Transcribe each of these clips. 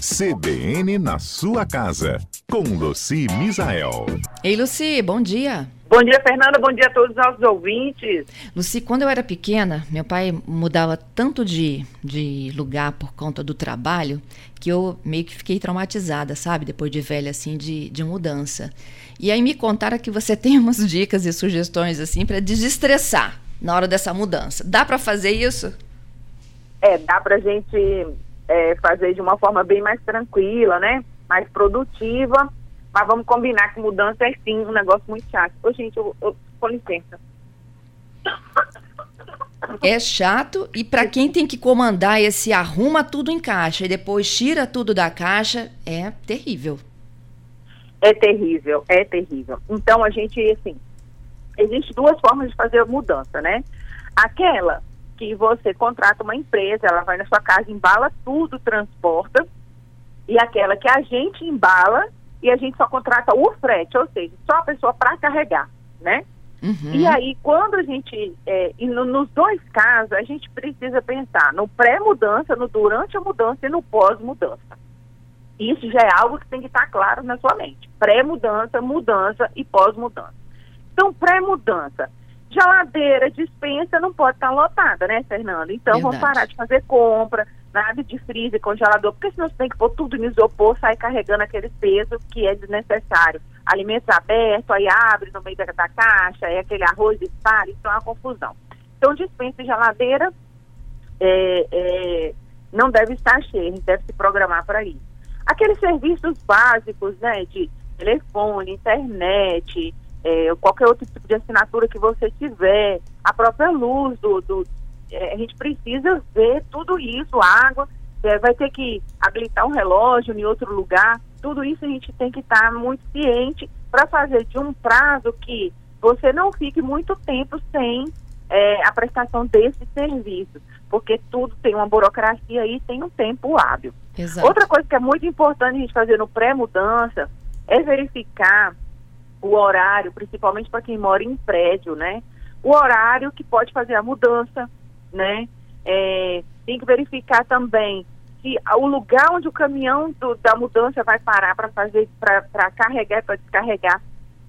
CBN na sua casa, com Luci Misael. Ei, Luci, bom dia. Bom dia, Fernanda. Bom dia a todos os nossos ouvintes. Luci, quando eu era pequena, meu pai mudava tanto de, de lugar por conta do trabalho que eu meio que fiquei traumatizada, sabe? Depois de velha, assim, de, de mudança. E aí me contaram que você tem umas dicas e sugestões, assim, para desestressar na hora dessa mudança. Dá para fazer isso? É, dá pra gente é, fazer de uma forma bem mais tranquila, né? Mais produtiva. Mas vamos combinar que mudança é sim um negócio muito chato. Ô, gente, eu, eu, com licença. É chato e para quem tem que comandar esse arruma tudo em caixa e depois tira tudo da caixa, é terrível. É terrível, é terrível. Então a gente, assim, existe duas formas de fazer a mudança, né? Aquela que você contrata uma empresa, ela vai na sua casa, embala tudo, transporta, e aquela que a gente embala e a gente só contrata o frete, ou seja, só a pessoa para carregar, né? Uhum. E aí, quando a gente, é, e no, nos dois casos, a gente precisa pensar no pré-mudança, no durante a mudança e no pós-mudança. Isso já é algo que tem que estar claro na sua mente. Pré-mudança, mudança e pós-mudança. Então, pré-mudança, Geladeira, dispensa não pode estar lotada, né, Fernando? Então Verdade. vamos parar de fazer compra, nada de freezer, congelador, porque senão você tem que pôr tudo no isopor, sair carregando aquele peso que é desnecessário. Alimentos abertos, aí abre no meio da, da caixa, é aquele arroz espalha, isso é uma confusão. Então dispensa e geladeira é, é, não deve estar cheia, a gente deve se programar para isso. Aqueles serviços básicos, né, de telefone, internet, é, qualquer outro tipo de assinatura que você tiver, a própria luz do, do é, a gente precisa ver tudo isso, água, é, vai ter que habilitar um relógio em outro lugar, tudo isso a gente tem que estar muito ciente para fazer de um prazo que você não fique muito tempo sem é, a prestação desses serviços, porque tudo tem uma burocracia e tem um tempo hábil. Exato. Outra coisa que é muito importante a gente fazer no pré-mudança é verificar o horário, principalmente para quem mora em prédio, né? O horário que pode fazer a mudança, né? É, tem que verificar também se o lugar onde o caminhão do, da mudança vai parar para fazer, para carregar, para descarregar,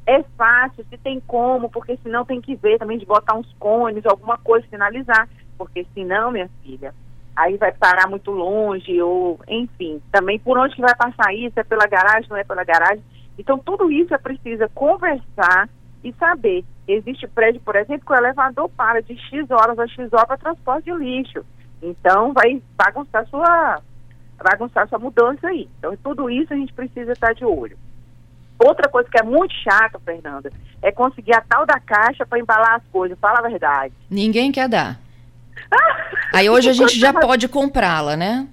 é fácil, se tem como, porque senão tem que ver também de botar uns cones, alguma coisa, sinalizar, porque senão, minha filha, aí vai parar muito longe, ou enfim, também por onde que vai passar isso, é pela garagem, não é pela garagem, então, tudo isso é preciso conversar e saber. Existe prédio, por exemplo, que o elevador para de X horas a X horas para transporte de lixo. Então, vai bagunçar sua, bagunçar sua mudança aí. Então, tudo isso a gente precisa estar de olho. Outra coisa que é muito chata, Fernanda, é conseguir a tal da caixa para embalar as coisas. Fala a verdade. Ninguém quer dar. Aí hoje a gente já pode comprá-la, né?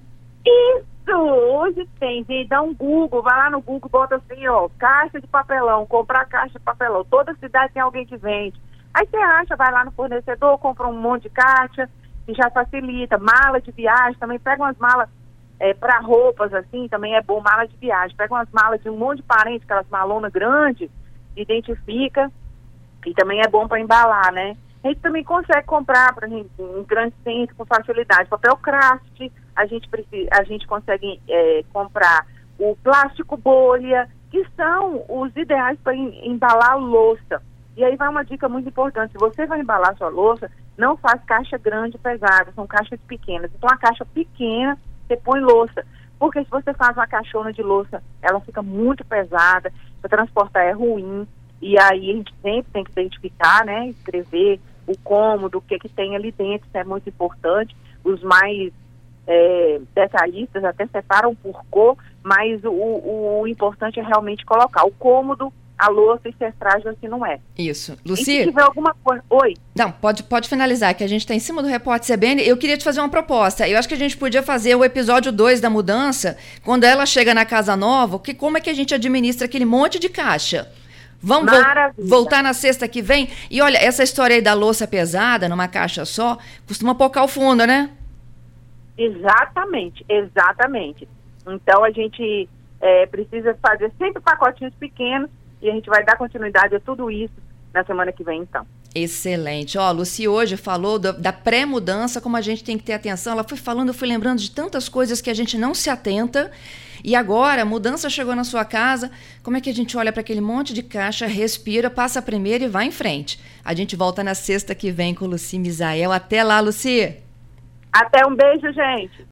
Isso hoje tem, vem, dá um Google, vai lá no Google, bota assim, ó, caixa de papelão, comprar caixa de papelão. Toda cidade tem alguém que vende. Aí você acha, vai lá no fornecedor, compra um monte de caixa, que já facilita. Mala de viagem, também pega umas malas é, para roupas, assim, também é bom, mala de viagem. Pega umas malas de um monte de parente, aquelas malonas grandes, identifica, e também é bom para embalar, né? A gente também consegue comprar para em grande centro com facilidade. Papel craft, a gente, precisa, a gente consegue é, comprar o plástico bolha, que são os ideais para embalar louça. E aí vai uma dica muito importante: se você vai embalar sua louça, não faz caixa grande pesada, são caixas pequenas. Então, a caixa pequena, você põe louça. Porque se você faz uma caixona de louça, ela fica muito pesada, para transportar é ruim. E aí a gente sempre tem que identificar, né? Escrever o cômodo, o que, que tem ali dentro, isso é muito importante. Os mais é, detalhistas até separam por cor, mas o, o, o, importante é realmente colocar o cômodo, a louça e se é frágil assim não é. Isso. Luci? Se tiver alguma coisa... Oi? Não, pode, pode finalizar, que a gente está em cima do repórter CBN. Eu queria te fazer uma proposta. Eu acho que a gente podia fazer o episódio 2 da mudança, quando ela chega na casa nova, que como é que a gente administra aquele monte de caixa? Vamos vo voltar na sexta que vem? E olha, essa história aí da louça pesada, numa caixa só, costuma pocar o fundo, né? Exatamente, exatamente. Então a gente é, precisa fazer sempre pacotinhos pequenos e a gente vai dar continuidade a tudo isso na semana que vem, então. Excelente. Ó, Luci hoje falou do, da pré-mudança, como a gente tem que ter atenção. Ela foi falando, eu fui lembrando de tantas coisas que a gente não se atenta. E agora, a mudança chegou na sua casa, como é que a gente olha para aquele monte de caixa, respira, passa a primeira e vai em frente? A gente volta na sexta que vem com Luci Misael. Até lá, Luci! Até um beijo, gente!